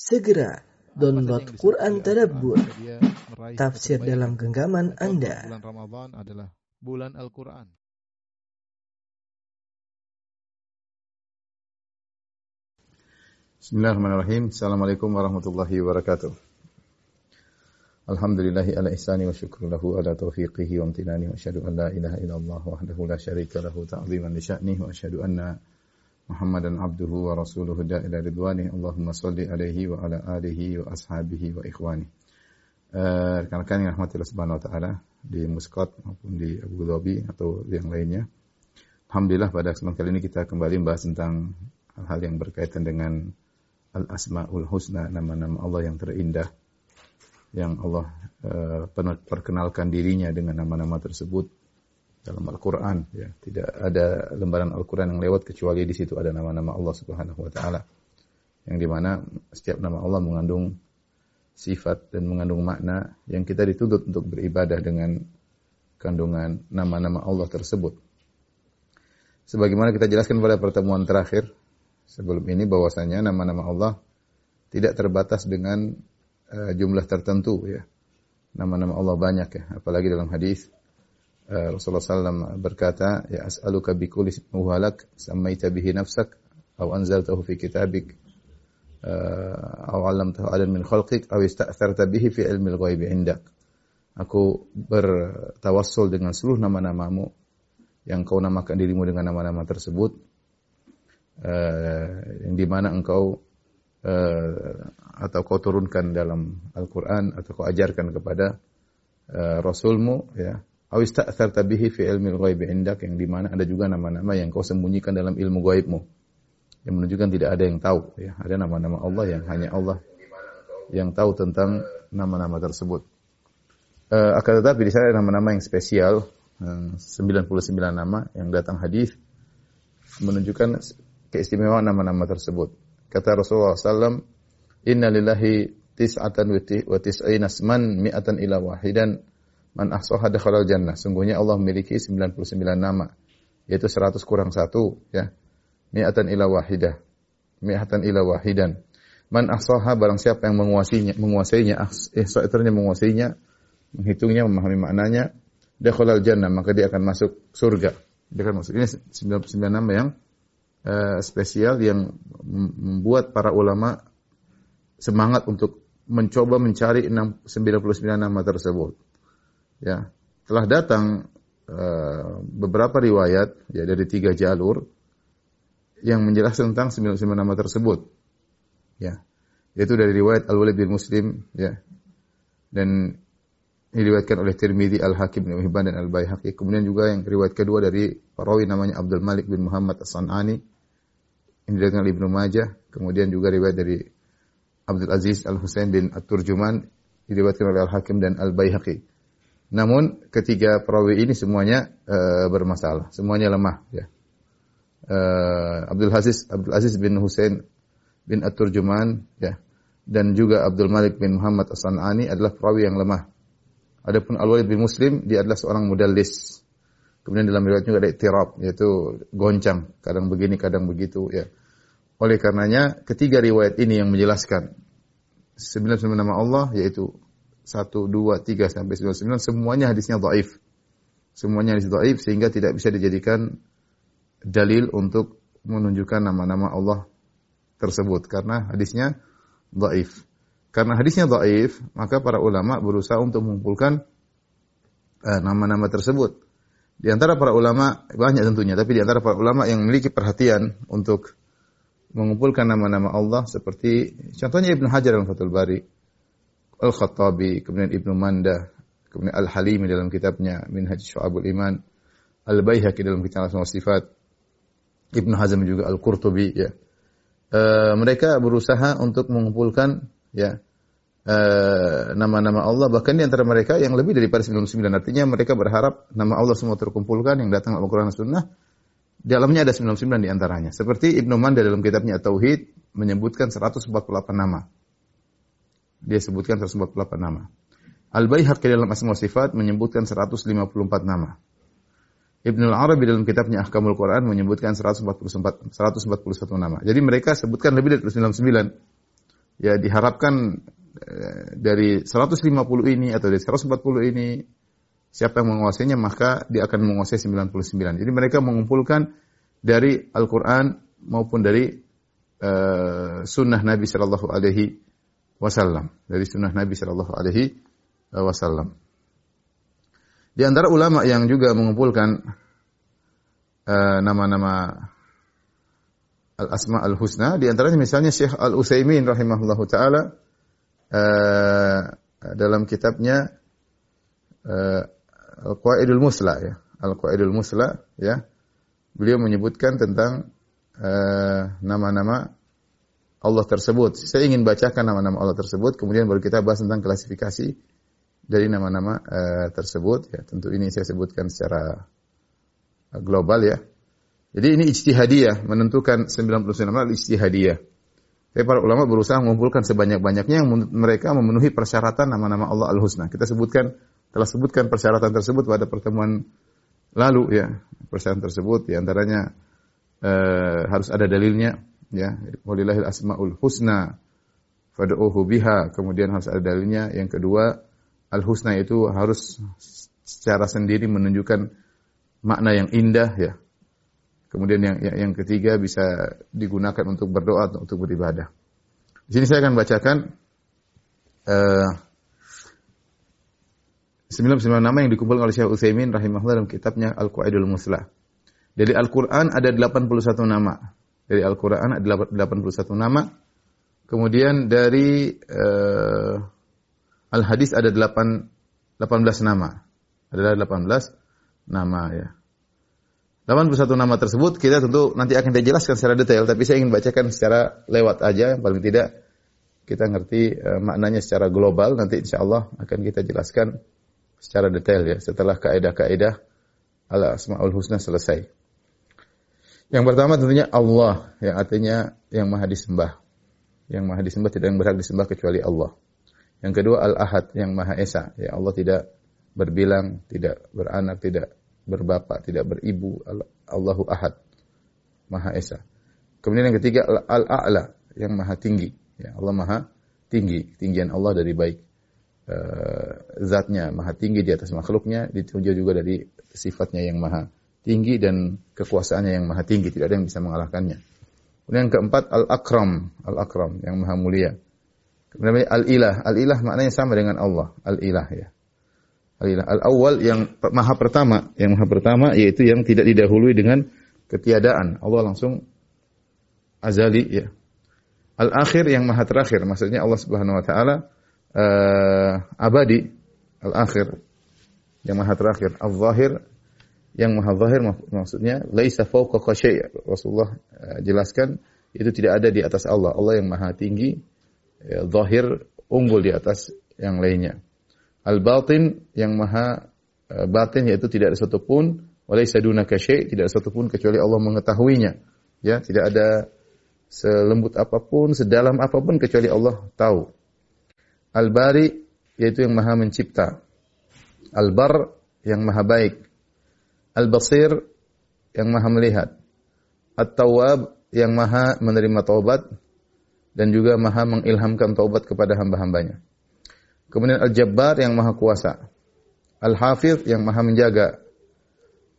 Segera download Quran Tadabbur, tafsir dalam genggaman Anda. bulan Ramadan adalah bulan Al-Quran. Bismillahirrahmanirrahim. Assalamualaikum warahmatullahi wabarakatuh. Alhamdulillahi ala ihsani wa syukru lahu ala taufiqihi wa amtinani wa asyhadu an la ilaha illallah wahdahu la syarika lahu ta'ziman li sya'nihi wa asyhadu anna Muhammadan abduhu wa rasuluhu da'ila ridwani. Allahumma salli alaihi wa ala alihi wa ashabihi wa ikhwani. Eh, rekan-rekan yang rahmati Allah Subhanahu wa taala di Muscat maupun di Abu Dhabi atau yang lainnya. Alhamdulillah pada kesempatan kali ini kita kembali membahas tentang hal-hal yang berkaitan dengan Al-Asma'ul Husna, nama-nama Allah yang terindah yang Allah uh, perkenalkan dirinya dengan nama-nama tersebut dalam Al-Qur'an ya. Tidak ada lembaran Al-Qur'an yang lewat kecuali di situ ada nama-nama Allah Subhanahu wa taala. Yang di mana setiap nama Allah mengandung sifat dan mengandung makna yang kita dituntut untuk beribadah dengan kandungan nama-nama Allah tersebut. Sebagaimana kita jelaskan pada pertemuan terakhir sebelum ini bahwasanya nama-nama Allah tidak terbatas dengan uh, jumlah tertentu ya. Nama-nama Allah banyak ya, apalagi dalam hadis uh, Rasulullah SAW berkata, ya as'aluka bi kulli ismin walak sammaita bihi nafsak aw anzaltahu fi kitabik uh, aw 'allamtahu 'alan min khalqik aw ista'tharta bihi fi ilmi al-ghaibi 'indak. Aku bertawassul dengan seluruh nama-namamu yang kau namakan dirimu dengan nama-nama tersebut uh, yang di mana engkau atau kau turunkan dalam Al-Quran atau kau ajarkan kepada Rasulmu ya Aw ista'tharta bihi fi ilmi al-ghaibi indak yang di mana ada juga nama-nama yang kau sembunyikan dalam ilmu gaibmu yang menunjukkan tidak ada yang tahu ya. Ada nama-nama Allah yang hanya Allah yang tahu tentang nama-nama tersebut. Uh, akan tetapi di sana ada nama-nama yang spesial uh, 99 nama yang datang hadis menunjukkan keistimewaan nama-nama tersebut. Kata Rasulullah SAW, Inna lillahi tis'atan wa tis'ina asman mi'atan ila wahidan man ahsaha dakhalal jannah. Sungguhnya Allah memiliki 99 nama, yaitu 100 kurang satu, ya. Mi'atan ila wahidah. Mi'atan ila wahidan. Man ahsaha barang siapa yang menguasainya, menguasainya, ihsa itu menguasainya, menghitungnya, memahami maknanya, dakhalal jannah, maka dia akan masuk surga. Dia akan masuk. Ini 99 nama yang uh, spesial yang membuat para ulama semangat untuk mencoba mencari 99 nama tersebut. Ya, telah datang uh, beberapa riwayat ya dari tiga jalur yang menjelaskan tentang 99 nama tersebut. Ya, yaitu dari riwayat Al-Walid bin Muslim ya. Dan diriwayatkan oleh Tirmidzi, Al-Hakim, Ibnu Hibban dan Al-Baihaqi. Kemudian juga yang riwayat kedua dari perawi namanya Abdul Malik bin Muhammad As-San'ani. Ini diriwayatkan oleh Ibnu Majah. Kemudian juga riwayat dari Abdul Aziz Al-Husain bin At-Turjuman diriwayatkan oleh Al-Hakim dan Al-Baihaqi. Namun ketiga perawi ini semuanya uh, bermasalah, semuanya lemah ya. Uh, Abdul Aziz Abdul Aziz bin Husain bin At-Turjuman ya dan juga Abdul Malik bin Muhammad As-San'ani adalah perawi yang lemah. Adapun Al-Walid bin Muslim dia adalah seorang mudallis. Kemudian dalam riwayat juga ada tirab yaitu goncang, kadang begini kadang begitu ya. Oleh karenanya ketiga riwayat ini yang menjelaskan 99 nama Allah yaitu 1 2 3 sampai 99 semuanya hadisnya dhaif. Semuanya hadis dhaif sehingga tidak bisa dijadikan dalil untuk menunjukkan nama-nama Allah tersebut karena hadisnya dhaif. Karena hadisnya dhaif, maka para ulama berusaha untuk mengumpulkan nama-nama uh, tersebut. Di antara para ulama banyak tentunya, tapi di antara para ulama yang memiliki perhatian untuk mengumpulkan nama-nama Allah seperti contohnya Ibnu Hajar dalam Fathul Bari, Al-Khattabi, kemudian Ibnu Manda, kemudian Al-Halimi dalam kitabnya Minhaj Syu'abul Iman, Al-Baihaqi dalam kitab Asma Sifat, Ibnu Hazm juga Al-Qurtubi ya. Uh, mereka berusaha untuk mengumpulkan ya nama-nama uh, Allah. Bahkan di antara mereka yang lebih daripada 99 artinya mereka berharap nama Allah semua terkumpulkan yang datang Al-Qur'an Sunnah dalamnya ada 99 di antaranya. Seperti Ibnu Manda dalam kitabnya Tauhid menyebutkan 148 nama dia sebutkan 148 nama Al-Baihaqi dalam Asma Sifat menyebutkan 154 nama Ibnu Al-Arabi dalam kitabnya Ahkamul Quran menyebutkan 144 141 nama. Jadi mereka sebutkan lebih dari 99. ya diharapkan eh, dari 150 ini atau dari 140 ini siapa yang menguasainya maka dia akan menguasai 99. Jadi mereka mengumpulkan dari Al-Qur'an maupun dari uh, sunnah Nabi Shallallahu alaihi wasallam, dari sunnah Nabi Shallallahu alaihi wasallam. Di antara ulama yang juga mengumpulkan eh, nama-nama uh, al-asma al-husna, di antaranya misalnya Syekh Al-Utsaimin rahimahullahu taala uh, dalam kitabnya uh, Al-Qaidul Musla ya, Al-Qaidul Musla ya. Beliau menyebutkan tentang nama-nama Allah tersebut. Saya ingin bacakan nama-nama Allah tersebut, kemudian baru kita bahas tentang klasifikasi dari nama-nama uh, tersebut. Ya tentu ini saya sebutkan secara uh, global ya. Jadi ini ijtihadiyah menentukan 99 nama ijtihadiyah. Tapi para ulama berusaha mengumpulkan sebanyak-banyaknya yang mereka memenuhi persyaratan nama-nama Allah Al-Husna. Kita sebutkan telah sebutkan persyaratan tersebut pada pertemuan lalu ya. Persyaratan tersebut di antaranya uh, harus ada dalilnya ya walillahil asmaul husna fad'uhu biha kemudian harus ada dalilnya yang kedua Al-Husna itu harus secara sendiri menunjukkan makna yang indah ya. Kemudian yang yang, ketiga bisa digunakan untuk berdoa atau untuk beribadah. Di sini saya akan bacakan uh, sembilan nama yang dikumpulkan oleh Syekh Utsaimin rahimahullah dalam kitabnya Al-Qaidul Muslah. Dari Al-Qur'an ada 81 nama. Dari Al-Qur'an ada 81 nama. Kemudian dari uh, Al-Hadis ada 8 18 nama. Ada 18 nama ya. 81 nama tersebut kita tentu nanti akan dijelaskan secara detail tapi saya ingin bacakan secara lewat aja paling tidak kita ngerti uh, maknanya secara global nanti insya Allah akan kita jelaskan secara detail ya setelah kaidah-kaidah al asmaul husna selesai. Yang pertama tentunya Allah yang artinya yang maha disembah. Yang maha disembah tidak yang berhak disembah kecuali Allah. Yang kedua Al-Ahad yang Maha Esa. Ya Allah tidak berbilang, tidak beranak, tidak berbapak, tidak beribu. Allahu Ahad. Maha Esa. Kemudian yang ketiga Al-A'la yang Maha Tinggi. Ya Allah Maha Tinggi. Tinggian Allah dari baik uh, zatnya Maha Tinggi di atas makhluknya. Ditunjuk juga dari sifatnya yang Maha Tinggi dan kekuasaannya yang Maha Tinggi. Tidak ada yang bisa mengalahkannya. Kemudian yang keempat Al-Akram. Al-Akram yang Maha Mulia. Kemudian al-ilah. Al-ilah maknanya sama dengan Allah. Al-ilah ya. Al-ilah. Al-awwal yang maha pertama. Yang maha pertama yaitu yang tidak didahului dengan ketiadaan. Allah langsung azali ya. Al-akhir yang maha terakhir. Maksudnya Allah subhanahu wa ta'ala uh, abadi. Al-akhir. Yang maha terakhir. Al-zahir yang maha zahir maksudnya laisa fawqa syai' Rasulullah uh, jelaskan itu tidak ada di atas Allah. Allah yang maha tinggi ya, zahir unggul di atas yang lainnya. Al-batin yang maha uh, batin yaitu tidak ada satupun walaysa dunaka syai' tidak ada satupun kecuali Allah mengetahuinya. Ya, tidak ada selembut apa pun, sedalam apa pun kecuali Allah tahu. Al-bari yaitu yang maha mencipta. Al-bar yang maha baik. Al-basir yang maha melihat. At-tawwab yang maha menerima taubat dan juga maha mengilhamkan taubat kepada hamba-hambanya. Kemudian Al-Jabbar yang maha kuasa. Al-Hafidh yang maha menjaga.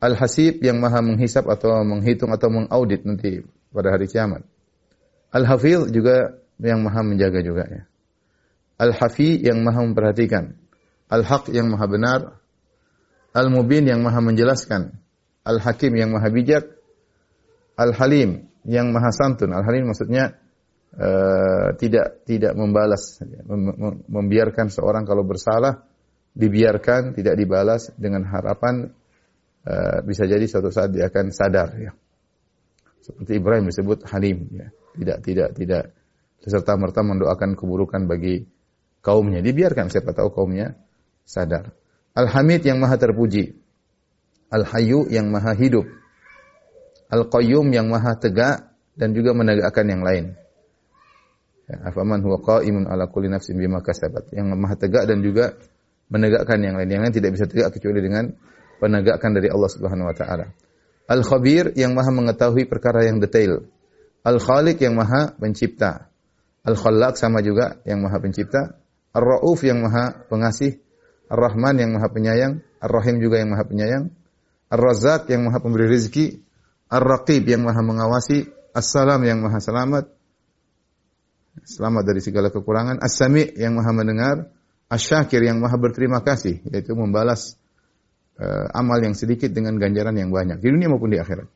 Al-Hasib yang maha menghisap atau menghitung atau mengaudit nanti pada hari kiamat. Al-Hafidh juga yang maha menjaga juga ya. Al-Hafi yang maha memperhatikan. Al-Haq yang maha benar. Al-Mubin yang maha menjelaskan. Al-Hakim yang maha bijak. Al-Halim yang maha santun. Al-Halim maksudnya uh, tidak tidak membalas, mem membiarkan seorang kalau bersalah dibiarkan tidak dibalas dengan harapan uh, bisa jadi suatu saat dia akan sadar ya. Seperti Ibrahim disebut Halim ya. Tidak tidak tidak serta merta mendoakan keburukan bagi kaumnya. Dibiarkan siapa tahu kaumnya sadar. Al-Hamid yang maha terpuji. Al-Hayyu yang maha hidup. Al-Qayyum yang maha tegak dan juga menegakkan yang lain. Ya, afaman huwa qa'imun ala kulli nafsin bima kasabat. Yang maha tegak dan juga menegakkan yang lain. Yang lain tidak bisa tegak kecuali dengan penegakan dari Allah Subhanahu wa taala. Al-Khabir yang maha mengetahui perkara yang detail. Al-Khaliq yang maha mencipta. Al-Khallaq sama juga yang Maha Pencipta. Ar-Rauf yang Maha Pengasih. Ar-Rahman yang Maha Penyayang. Ar-Rahim juga yang Maha Penyayang. Ar-Razzaq yang Maha Pemberi rezeki. Ar-Raqib yang Maha Mengawasi. As-Salam yang Maha Selamat. Selamat dari segala kekurangan. As-Sami yang Maha Mendengar. Asy-Syakir yang Maha Berterima Kasih, yaitu membalas uh, amal yang sedikit dengan ganjaran yang banyak di dunia maupun di akhirat.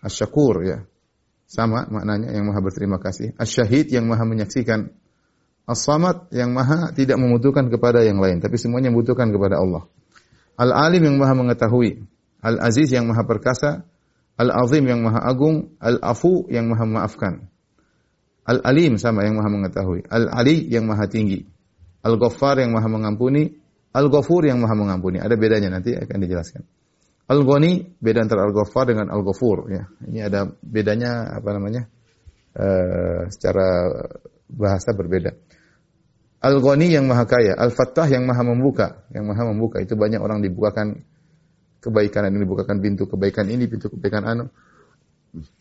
Asy-Syakur ya. Sama maknanya yang Maha Berterima Kasih. Asy-Syahid yang Maha menyaksikan. As-Samad yang Maha tidak membutuhkan kepada yang lain, tapi semuanya membutuhkan kepada Allah. Al-Alim yang Maha mengetahui. Al-Aziz yang Maha perkasa. Al-Azim yang Maha agung. Al-Afu yang Maha memaafkan. Al-Alim sama yang Maha mengetahui. Al-Ali yang Maha tinggi. Al-Ghaffar yang Maha mengampuni. Al-Ghafur yang Maha mengampuni. Ada bedanya nanti akan dijelaskan. Al-Ghani beda antara Al-Ghaffar dengan Al-Ghafur ya. Ini ada bedanya apa namanya? Uh, secara bahasa berbeda. Al-Ghani yang Maha Kaya, Al-Fattah yang Maha Membuka, yang Maha Membuka. Itu banyak orang dibukakan kebaikan ini dibukakan pintu kebaikan ini, pintu kebaikan anu.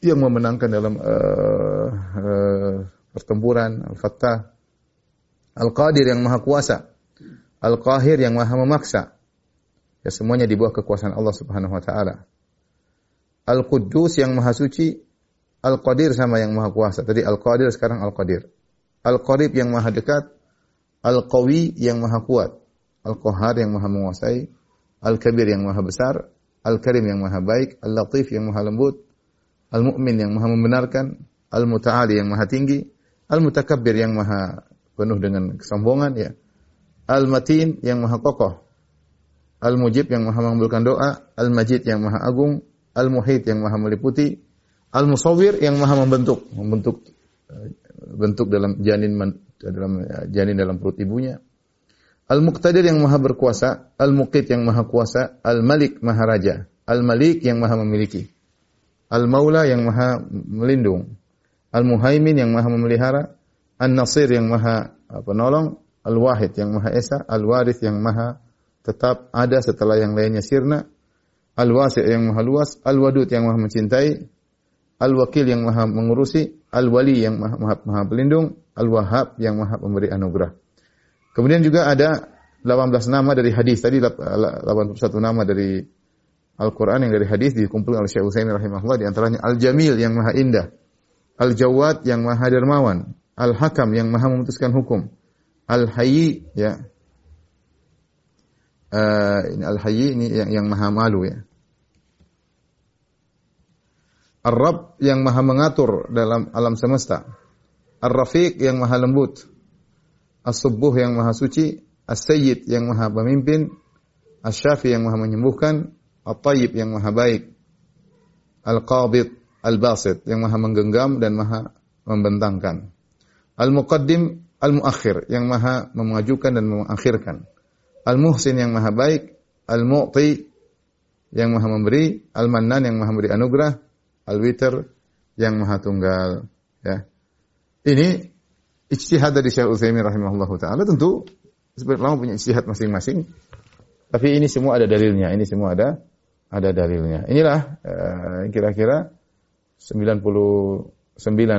Yang memenangkan dalam uh, uh, pertempuran Al-Fattah. Al-Qadir yang Maha Kuasa. Al-Qahir yang Maha Memaksa. Ya semuanya di bawah kekuasaan Allah Subhanahu wa taala. Al-Quddus yang Maha Suci. Al-Qadir sama yang Maha Kuasa. Tadi Al-Qadir sekarang Al-Qadir. Al-Qarib yang Maha Dekat Al-Qawi yang Maha Kuat Al-Qahar yang Maha Menguasai Al-Kabir yang Maha Besar Al-Karim yang Maha Baik Al-Latif yang Maha Lembut Al-Mu'min yang maha membenarkan, Al-Muta'ali yang maha tinggi, Al-Mutakabbir yang maha penuh dengan kesombongan ya. Al-Matin yang maha kokoh. Al-Mujib yang maha mengabulkan doa, Al-Majid yang maha agung, Al-Muhit yang maha meliputi, Al-Musawwir yang maha membentuk, membentuk eh, bentuk dalam janin dalam eh, janin dalam perut ibunya. Al-Muqtadir yang maha berkuasa, Al-Muqit yang maha kuasa, Al-Malik maha raja, Al-Malik yang maha memiliki. Al-Maula yang maha melindung, Al-Muhaimin yang maha memelihara, An-Nasir yang maha penolong, Al-Wahid yang maha esa, Al-Warith yang maha tetap ada setelah yang lainnya sirna, Al-Wasi' yang maha luas, Al-Wadud yang maha mencintai, Al-Wakil yang maha mengurusi, Al-Wali yang maha, maha, maha pelindung, Al-Wahhab yang maha pemberi anugerah. Kemudian juga ada 18 nama dari hadis tadi 81 nama dari Al-Quran yang dari hadis dikumpulkan oleh Syekh Utsaimin rahimahullah di antaranya Al-Jamil yang maha indah, Al-Jawad yang maha dermawan, Al-Hakam yang maha memutuskan hukum, Al-Hayyi ya. Uh, ini Al-Hayyi ini yang, yang maha malu ya. Ar-Rabb yang maha mengatur dalam alam semesta. Ar-Rafiq yang maha lembut. As-Subbuh yang maha suci. As-Sayyid yang maha pemimpin. As-Syafi yang maha menyembuhkan. At-Tayyib yang maha baik. Al-Qabid, Al-Basit yang maha menggenggam dan maha membentangkan. Al-Muqaddim, Al-Muakhir yang maha memajukan dan mengakhirkan. Al-Muhsin yang maha baik. Al-Mu'ti yang maha memberi. Al-Mannan yang maha memberi anugerah. Al-Witr yang maha tunggal. Ya. Ini ijtihad dari Syekh Utsaimin rahimahullah taala tentu sebenarnya punya ijtihad masing-masing. Tapi ini semua ada dalilnya, ini semua ada ada dalilnya. Inilah kira kira-kira 99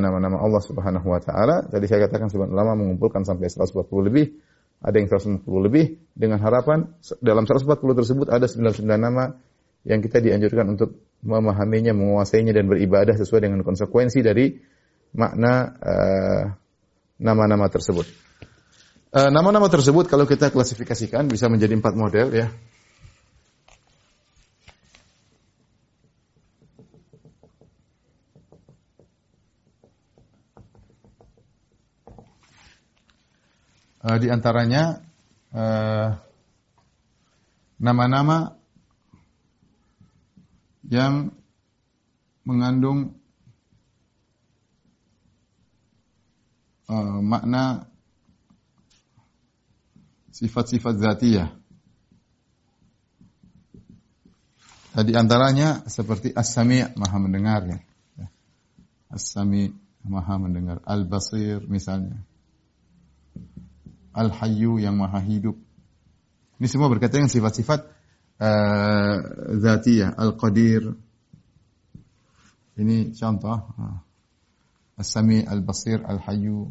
nama-nama Allah Subhanahu wa taala. Tadi saya katakan sebenarnya lama mengumpulkan sampai 140 lebih, ada yang 140 lebih dengan harapan dalam 140 tersebut ada 99 nama yang kita dianjurkan untuk memahaminya, menguasainya dan beribadah sesuai dengan konsekuensi dari makna nama-nama uh, tersebut. Nama-nama uh, tersebut kalau kita klasifikasikan bisa menjadi empat model ya. uh, di antaranya nama-nama uh, yang mengandung uh, makna sifat-sifat zatiyah. Di antaranya seperti As-Sami' maha mendengar ya. As-Sami' maha mendengar. Al-Basir misalnya. Al-Hayyu yang maha hidup. Ini semua berkaitan dengan sifat-sifat uh, zatiyah, Al-Qadir. Ini contoh. As-Sami, Al-Basir, Al-Hayyu,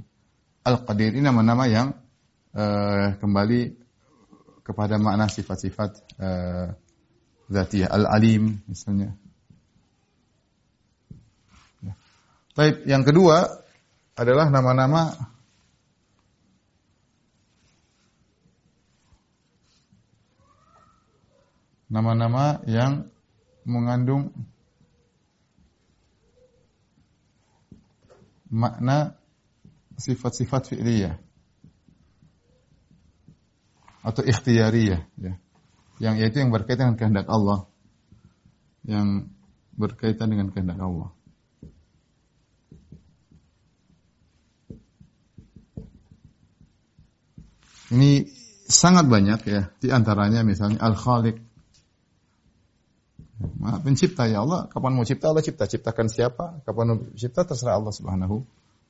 Al-Qadir. Ini nama-nama yang uh, kembali kepada makna sifat-sifat uh, zatiyah. Al-Alim misalnya. Ya. Baik, yang kedua adalah nama-nama nama-nama yang mengandung makna sifat-sifat fi'liyah atau ikhtiyariyah ya. Yang yaitu yang berkaitan dengan kehendak Allah. Yang berkaitan dengan kehendak Allah. Ini sangat banyak ya. Di antaranya misalnya Al-Khaliq. Maha pencipta ya Allah. Kapan mau cipta Allah cipta. Ciptakan siapa? Kapan mau cipta terserah Allah Subhanahu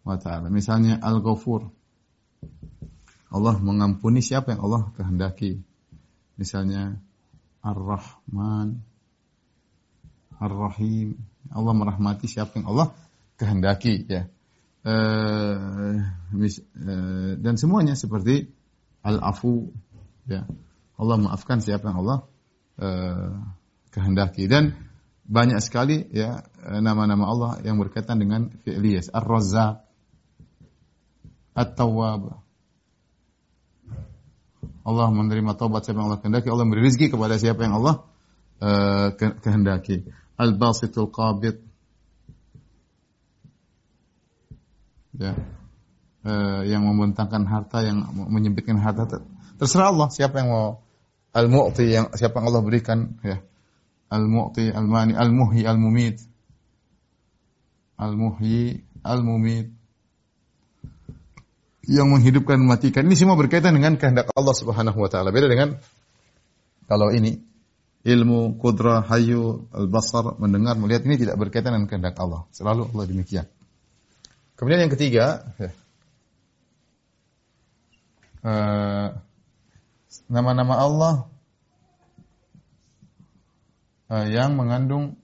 wa taala. Misalnya Al-Ghafur. Allah mengampuni siapa yang Allah kehendaki. Misalnya Ar-Rahman, Ar-Rahim. Allah merahmati siapa yang Allah kehendaki ya. Uh, dan semuanya seperti al-afu ya. Allah maafkan siapa yang Allah uh, kehendaki. Dan banyak sekali ya nama-nama Allah yang berkaitan dengan fi'liyah ar-razzaq at-tawwab. Allah menerima taubat siapa yang Allah kehendaki. Allah memberi rezeki kepada siapa yang Allah uh, kehendaki. Al-basitul qabid ya. Uh, yang membentangkan harta, yang menyempitkan harta. Terserah Allah siapa yang mau al-mu'ti yang siapa yang Allah berikan ya. Al-mu'ti, al-mani, al-muhyi, al-mumit. Al-muhyi, al-mumit. Yang menghidupkan mematikan. Ini semua berkaitan dengan kehendak Allah Subhanahu wa taala. Beda dengan kalau ini ilmu, kudrah, hayu, al-basar, mendengar, melihat ini tidak berkaitan dengan kehendak Allah. Selalu Allah demikian. Kemudian yang ketiga, ya, nama-nama uh, Allah uh, yang mengandung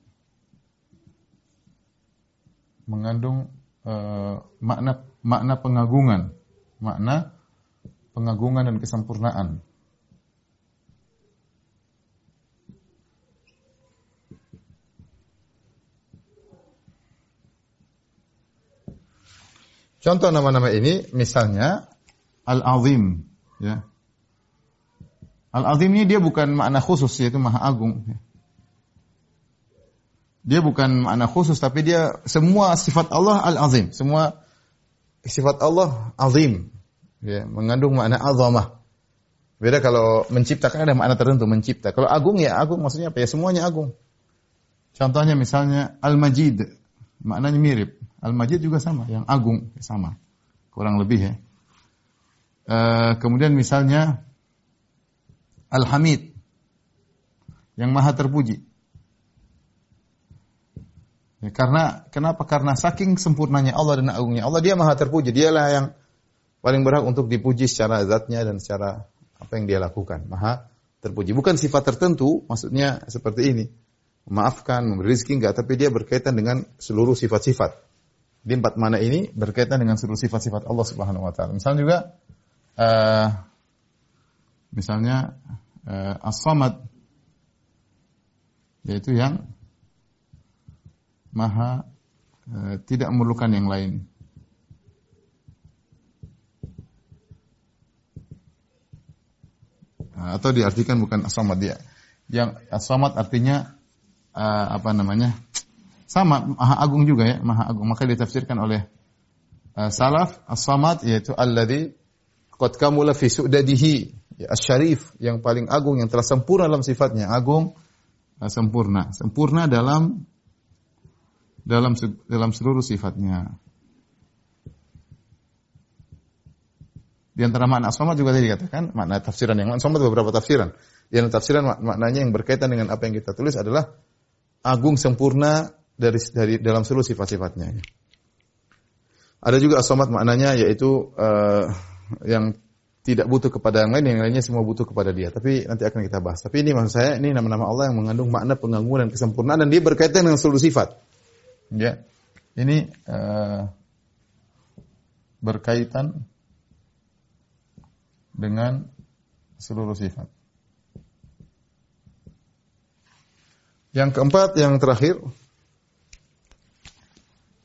mengandung uh, makna makna pengagungan, makna pengagungan dan kesempurnaan. Contoh nama-nama ini misalnya Al-Azim, ya. Al-Azim ini dia bukan makna khusus yaitu Maha Agung. Ya. Dia bukan makna khusus tapi dia semua sifat Allah Al-Azim, semua sifat Allah azim. Ya, mengandung makna azamah. Beda kalau menciptakan ada makna tertentu mencipta. Kalau agung ya agung maksudnya apa ya semuanya agung. Contohnya misalnya Al-Majid, maknanya mirip. Al-Majid juga sama, yang agung sama. Kurang lebih ya. Uh, kemudian misalnya Al-Hamid, yang maha terpuji. Ya, karena kenapa? Karena saking sempurnanya Allah dan agungnya Allah, dia maha terpuji. Dialah yang paling berhak untuk dipuji secara zatnya dan secara apa yang dia lakukan. Maha terpuji. Bukan sifat tertentu, maksudnya seperti ini. Memaafkan, memberi rezeki enggak, tapi dia berkaitan dengan seluruh sifat-sifat. Di empat mana ini berkaitan dengan seluruh sifat-sifat Allah Subhanahu wa taala. Misalnya juga uh, misalnya uh, as-samad yaitu yang maha uh, tidak memerlukan yang lain. Uh, atau diartikan bukan as-samad dia. Yang as-samad artinya uh, apa namanya? Sama maha agung juga ya, maha agung. Maka ditafsirkan oleh uh, salaf as-samad yaitu alladzi qad kamula fi su'dadihi ya, asy-syarif yang paling agung yang telah sempurna dalam sifatnya, agung sempurna, sempurna dalam dalam dalam seluruh sifatnya. Di antara makna as juga tadi dikatakan makna tafsiran yang as beberapa tafsiran. Yang tafsiran mak maknanya yang berkaitan dengan apa yang kita tulis adalah agung sempurna dari dari dalam seluruh sifat-sifatnya. Ada juga as maknanya yaitu uh, yang tidak butuh kepada yang lain, yang lainnya semua butuh kepada dia. Tapi nanti akan kita bahas. Tapi ini maksud saya, ini nama-nama Allah yang mengandung makna pengangguran dan kesempurnaan dan dia berkaitan dengan seluruh sifat. Ya, ini uh, berkaitan dengan seluruh sifat. Yang keempat, yang terakhir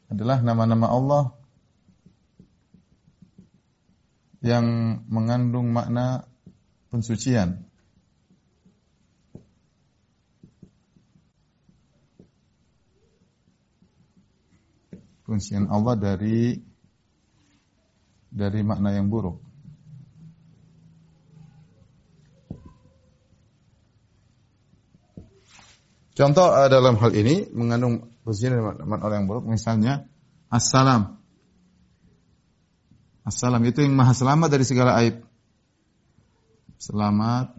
adalah nama-nama Allah yang mengandung makna pensucian. Pensucian Allah dari dari makna yang buruk. Contoh uh, dalam hal ini mengandung posisi dari orang yang buruk, misalnya assalam. Assalam itu yang maha selamat dari segala aib. Selamat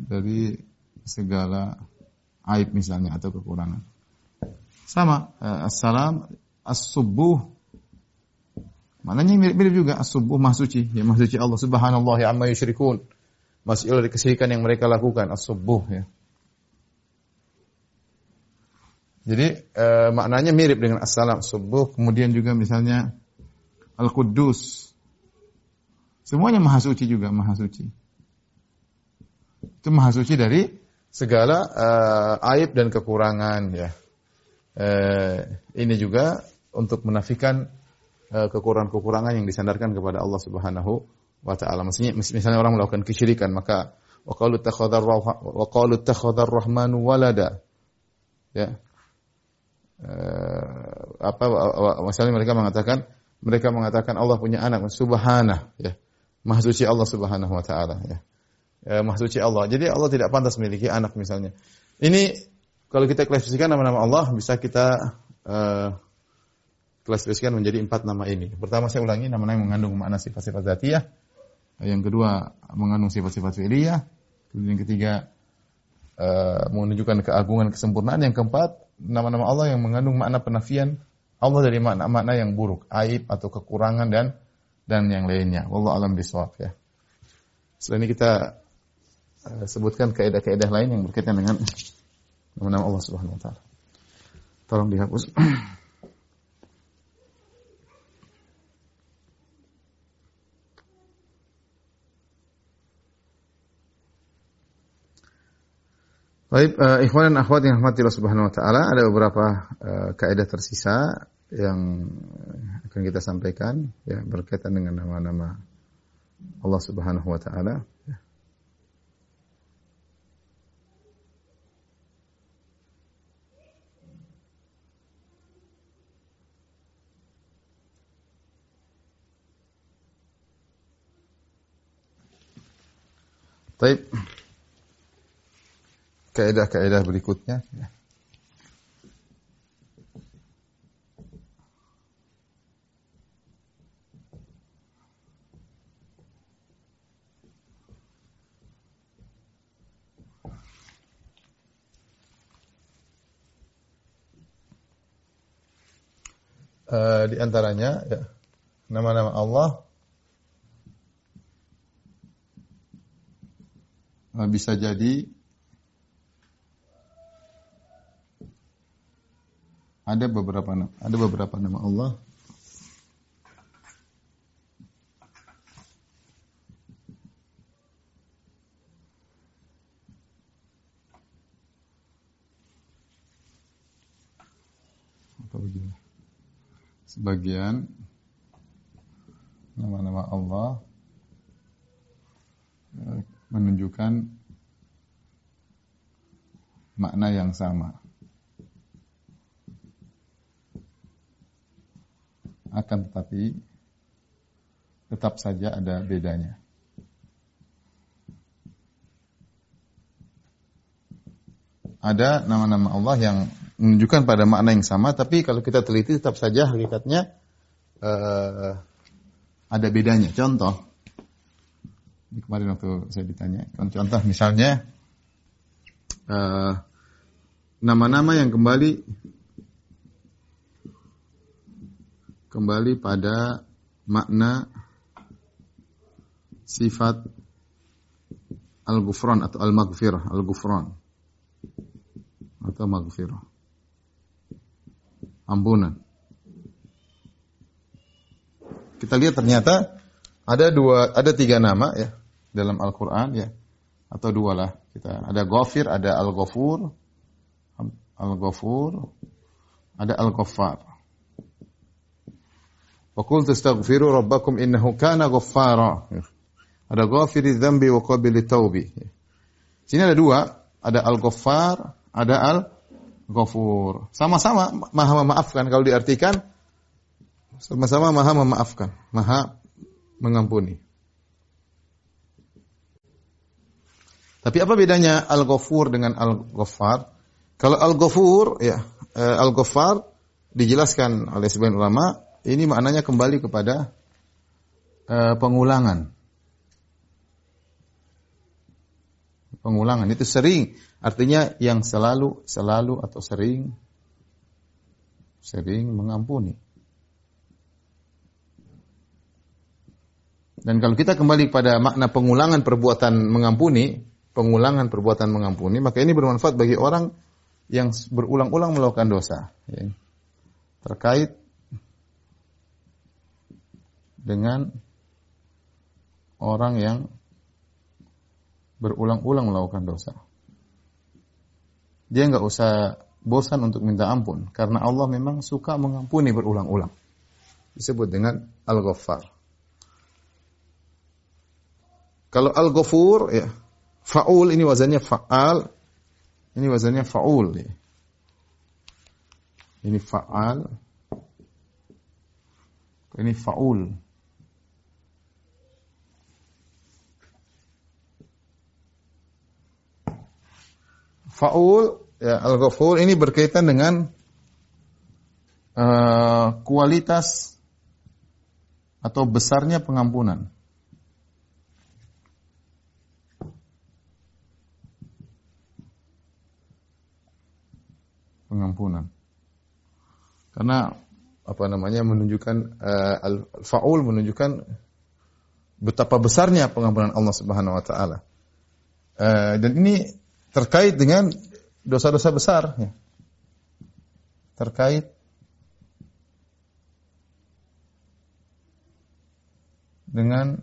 dari segala aib misalnya atau kekurangan. Sama, uh, assalam, as-subuh. Maknanya mirip-mirip juga as-subuh maha suci, ya maha suci Allah subhanallah ya amma yusyrikun. Masih dari kesirikan yang mereka lakukan as-subuh ya. Jadi e, maknanya mirip dengan as-salam subuh, kemudian juga misalnya al-quddus. Semuanya maha suci juga, maha suci. Itu maha suci dari segala e, aib dan kekurangan ya. E, ini juga untuk menafikan e, kekurangan-kekurangan yang disandarkan kepada Allah Subhanahu wa taala. Maksudnya misalnya orang melakukan kesyirikan maka wa qalu takhadhar rahmanu walada. Ya, uh, apa misalnya mereka mengatakan mereka mengatakan Allah punya anak subhanah ya. Maha suci Allah subhanahu wa taala ya. E, maha suci Allah. Jadi Allah tidak pantas memiliki anak misalnya. Ini kalau kita klasifikasikan nama-nama Allah bisa kita uh, klasifikasikan menjadi empat nama ini. Pertama saya ulangi nama-nama yang mengandung makna sifat-sifat zatiyah. Yang kedua mengandung sifat-sifat fi'liyah. Kemudian yang ketiga uh, menunjukkan keagungan kesempurnaan. Yang keempat nama-nama Allah yang mengandung makna penafian. Allah dari makna-makna yang buruk, aib atau kekurangan dan dan yang lainnya. Wallahu alam bisawab ya. Selain ini kita uh, sebutkan kaidah-kaidah lain yang berkaitan dengan nama-nama Allah Subhanahu wa taala. Tolong dihapus. Baik, uh, ikhwan dan akhwat yang rahmati Allah Subhanahu wa taala, ada beberapa uh, kaidah tersisa yang akan kita sampaikan ya berkaitan dengan nama-nama Allah Subhanahu wa taala Baik kaidah-kaidah berikutnya. Uh, di antaranya ya, nama-nama Allah bisa jadi Ada beberapa ada beberapa nama Allah? Sebagian nama-nama Allah eh, menunjukkan makna yang sama. akan tetapi tetap saja ada bedanya. Ada nama-nama Allah yang menunjukkan pada makna yang sama, tapi kalau kita teliti tetap saja hakikatnya uh, ada bedanya. Contoh, ini kemarin waktu saya ditanya, contoh misalnya eh, nama-nama uh, yang kembali kembali pada makna sifat al-ghufran atau al-maghfirah, al-ghufran atau maghfirah. Ampunan. kita lihat ternyata ada dua, ada tiga nama ya dalam Al-Quran ya, atau dua lah. Kita ada Ghafir, ada Al-Ghafur, Al-Ghafur, ada Al-Ghaffar. Wa qul tastaghfiru rabbakum innahu kana ghaffara. Ada ghafiri dzambi wa qabili taubi. Sini ada dua, ada Al-Ghaffar, ada Al-Ghafur. Sama-sama maha memaafkan kalau diartikan sama-sama maha memaafkan, maha mengampuni. Tapi apa bedanya Al-Ghafur dengan Al-Ghaffar? Kalau Al-Ghafur ya, eh, Al-Ghaffar dijelaskan oleh sebagian ulama, ini maknanya kembali kepada uh, pengulangan. Pengulangan itu sering, artinya yang selalu, selalu atau sering, sering mengampuni. Dan kalau kita kembali pada makna pengulangan perbuatan mengampuni, pengulangan perbuatan mengampuni, maka ini bermanfaat bagi orang yang berulang-ulang melakukan dosa. Ya. Terkait dengan orang yang berulang-ulang melakukan dosa. Dia nggak usah bosan untuk minta ampun karena Allah memang suka mengampuni berulang-ulang. Disebut dengan Al-Ghaffar. Kalau Al-Ghafur ya, faul ini wazannya fa'al, ini wazannya faul. Ini fa'al. Ini faul. Faul ya, al-ghafur ini berkaitan dengan uh, kualitas atau besarnya pengampunan. Pengampunan. Karena apa namanya menunjukkan uh, al-faul menunjukkan betapa besarnya pengampunan Allah Subhanahu wa taala. Uh, dan ini terkait dengan dosa-dosa besar ya. terkait dengan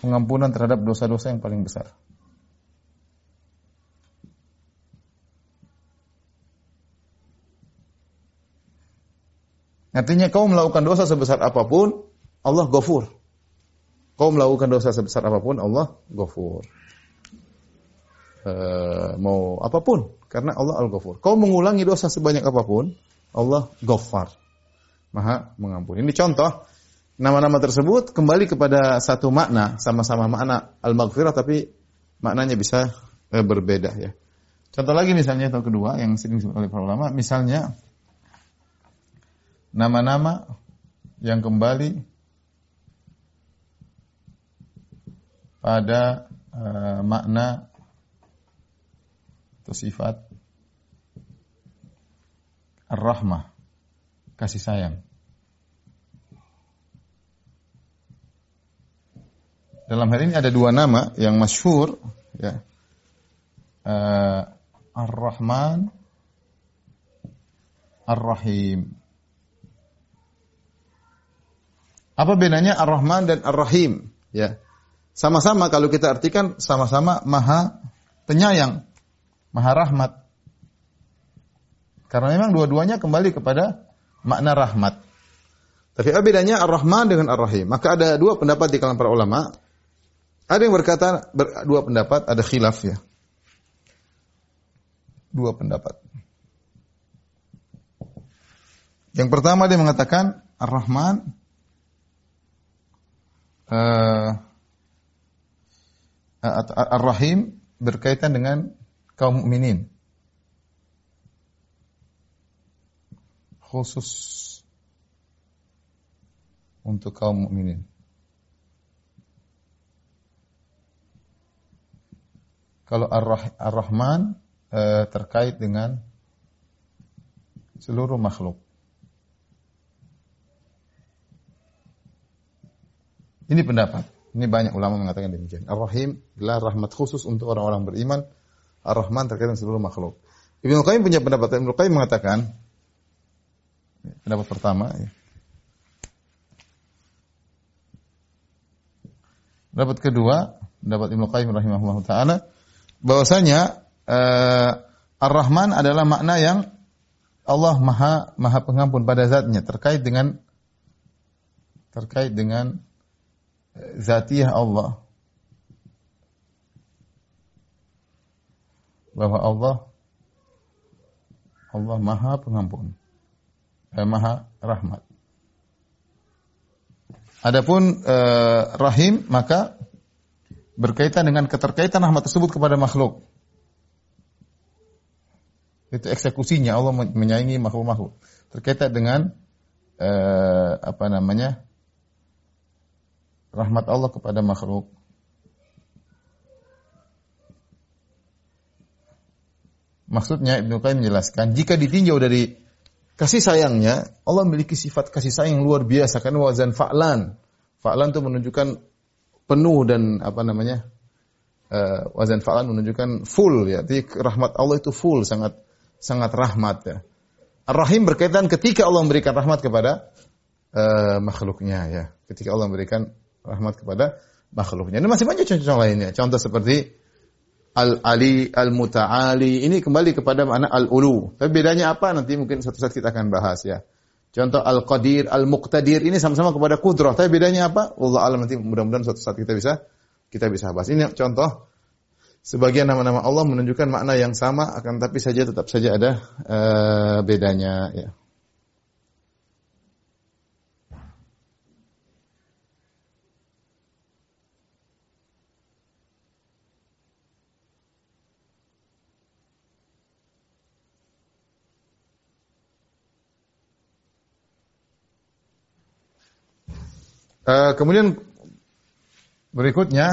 pengampunan terhadap dosa-dosa yang paling besar. Artinya kau melakukan dosa sebesar apa pun, Allah gofur. Kau melakukan dosa sebesar apa pun, Allah gofur. Uh, mau apa pun karena Allah Al-Ghafur. Kau mengulangi dosa sebanyak apa pun, Allah Ghaffar. Maha mengampuni. Ini contoh nama-nama tersebut kembali kepada satu makna, sama-sama makna Al-Maghfirah tapi maknanya bisa uh, berbeda ya. Contoh lagi misalnya atau kedua yang sering disebut oleh para ulama, misalnya nama-nama yang kembali pada uh, makna atau sifat ar-rahmah, kasih sayang. Dalam hal ini ada dua nama yang masyhur ya. Uh, Ar-Rahman Ar-Rahim. Apa bedanya Ar-Rahman dan Ar-Rahim? Ya. Sama-sama kalau kita artikan sama-sama Maha Penyayang. Maha rahmat. Karena memang dua-duanya kembali kepada makna rahmat. Tapi apa bedanya Ar-Rahman dengan Ar-Rahim? Maka ada dua pendapat di kalangan para ulama. Ada yang berkata ber, dua pendapat, ada khilaf ya. Dua pendapat. Yang pertama dia mengatakan Ar-Rahman uh, Ar-Rahim berkaitan dengan kaum mukminin. Khusus untuk kaum mukminin. Kalau Ar-Rahman eh, terkait dengan seluruh makhluk. Ini pendapat. Ini banyak ulama mengatakan demikian. Ar-Rahim adalah rahmat khusus untuk orang-orang beriman. Ar-Rahman terkait dengan seluruh makhluk. Ibnu Qayyim punya pendapat. Ibnu Qayyim mengatakan pendapat pertama ya. Pendapat kedua, pendapat Ibnu Qayyim rahimahullah taala bahwasanya uh, Ar-Rahman adalah makna yang Allah Maha Maha Pengampun pada zatnya terkait dengan terkait dengan zatiah Allah bahwa Allah Allah Maha Pengampun eh, Maha Rahmat Adapun eh, rahim maka berkaitan dengan keterkaitan rahmat tersebut kepada makhluk itu eksekusinya Allah menyayangi makhluk-makhluk. Terkait dengan eh, apa namanya? Rahmat Allah kepada makhluk. Maksudnya Ibnu Qayyim menjelaskan, jika ditinjau dari kasih sayangnya, Allah memiliki sifat kasih sayang yang luar biasa karena wazan fa'lan. Fa'lan itu menunjukkan penuh dan apa namanya? Uh, wazan fa'lan menunjukkan full ya. Jadi rahmat Allah itu full, sangat sangat rahmat ya. Ar-Rahim berkaitan ketika Allah memberikan rahmat kepada uh, makhluknya ya. Ketika Allah memberikan rahmat kepada makhluknya. Ini masih banyak contoh lainnya. Contoh seperti Al-Ali, Al-Muta'ali. Ini kembali kepada makna Al-Ulu. Tapi bedanya apa nanti mungkin satu saat kita akan bahas ya. Contoh Al-Qadir, Al-Muqtadir. Ini sama-sama kepada kudrah. Tapi bedanya apa? Allah alam nanti mudah-mudahan suatu saat kita bisa kita bisa bahas. Ini contoh Sebagian nama-nama Allah menunjukkan makna yang sama, akan tapi saja tetap saja ada uh, bedanya. Ya. Uh, kemudian berikutnya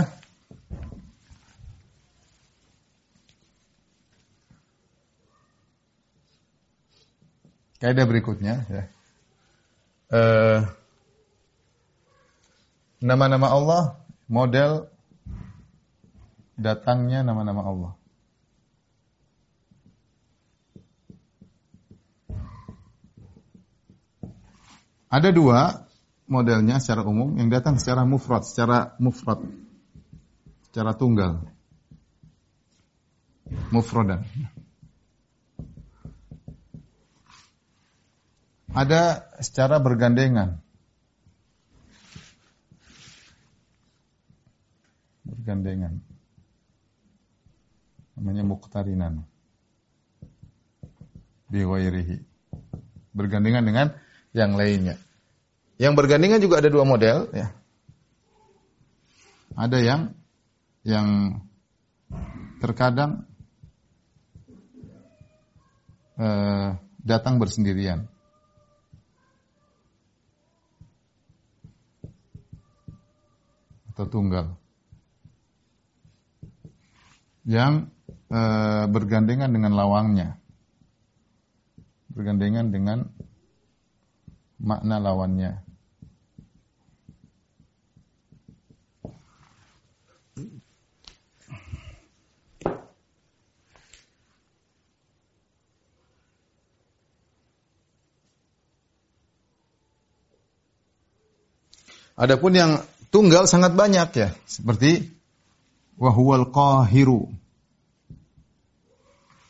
Kaidah berikutnya ya. Uh, nama-nama Allah model datangnya nama-nama Allah. Ada dua modelnya secara umum yang datang secara mufrad, secara mufrad, secara tunggal. Mufradan. ada secara bergandengan. Bergandengan. Namanya muktarinan. Biwairihi. Bergandengan dengan yang lainnya. Yang bergandengan juga ada dua model ya. Ada yang yang terkadang eh, datang bersendirian. atau tunggal yang e, bergandengan dengan lawangnya bergandengan dengan makna lawannya Adapun yang tunggal sangat banyak ya, seperti wahwal qahiru.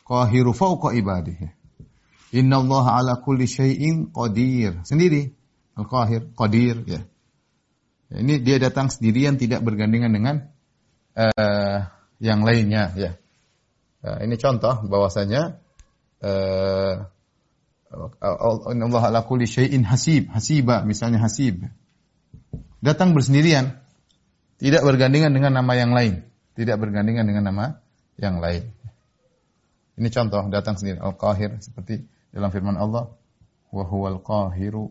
Qahiru fauqa ibadihi. Inna Allah ala kulli syai'in qadir. Sendiri. Al-Qahir, Qadir ya. ya. Ini dia datang sendirian tidak bergandengan dengan uh, yang lainnya ya. Uh, ini contoh bahwasanya uh, Inna Allah ala kulli syai'in hasib, hasiba misalnya hasib datang bersendirian, tidak bergandengan dengan nama yang lain, tidak bergandengan dengan nama yang lain. Ini contoh datang sendiri Al-Qahir seperti dalam firman Allah, wa huwal qahiru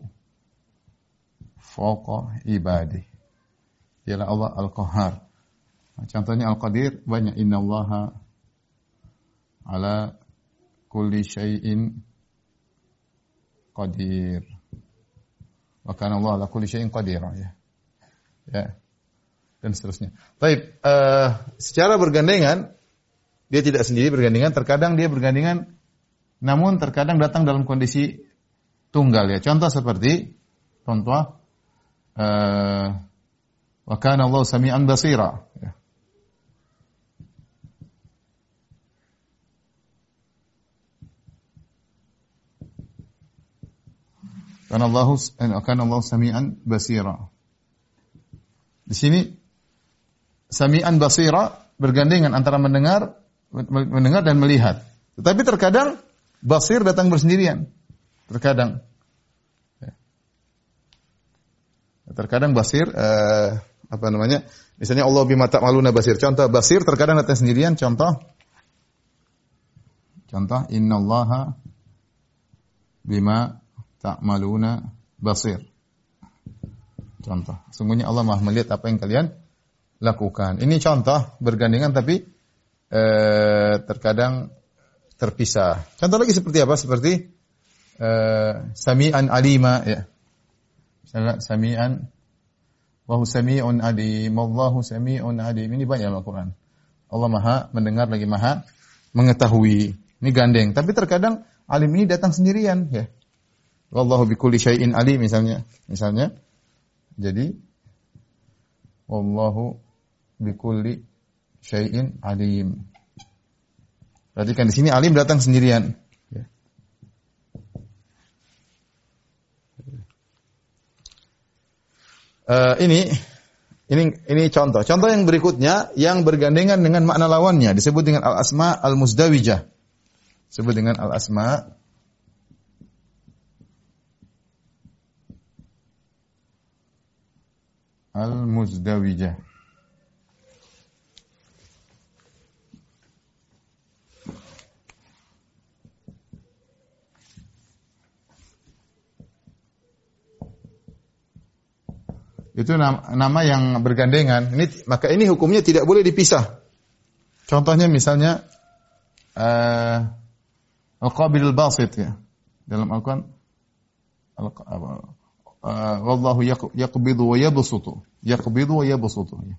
fawqa ibadi. Ialah Allah Al-Qahhar. Nah, contohnya Al-Qadir banyak innallaha ala kulli syai'in qadir. Wa kana Allah ala kulli syai'in qadir ya ya dan seterusnya. Baik, uh, secara bergandengan dia tidak sendiri bergandengan, terkadang dia bergandengan namun terkadang datang dalam kondisi tunggal ya. Contoh seperti contoh uh, Wa kana Allah sami'an basira. Ya. Karena Allah karena Allah sami'an basira. Di sini sami'an basira bergandengan antara mendengar mendengar dan melihat. Tetapi terkadang basir datang bersendirian. Terkadang ya. terkadang basir uh, apa namanya? Misalnya Allah bima ta'maluna basir. Contoh basir terkadang datang sendirian, contoh contoh innallaha bima ta'maluna basir. Contoh, sungguhnya Allah Maha melihat apa yang kalian lakukan. Ini contoh bergandengan tapi eh, terkadang terpisah. Contoh lagi seperti apa? Seperti eh, sami'an alima ya. Misalnya sami'an wa sami'un alim, wallahu sami'un alim. Ini banyak Al-Qur'an. Allah Maha mendengar lagi Maha mengetahui. Ini gandeng, tapi terkadang alim ini datang sendirian ya. Wallahu bikulli syai'in alim misalnya. Misalnya. Jadi wallahu bikulli syai'in alim. Perhatikan di sini alim datang sendirian. Uh, ini ini ini contoh. Contoh yang berikutnya yang bergandengan dengan makna lawannya disebut dengan al-asma al-muzdawijah. Disebut dengan al-asma al-muzdawijah. Itu nama, yang bergandengan. Ini maka ini hukumnya tidak boleh dipisah. Contohnya misalnya uh, al-qabil al-basit ya. Dalam Al-Qur'an uh, wallahu yaqbidu wa yabsutu. Yaqbidu wa yabsutu. Ya.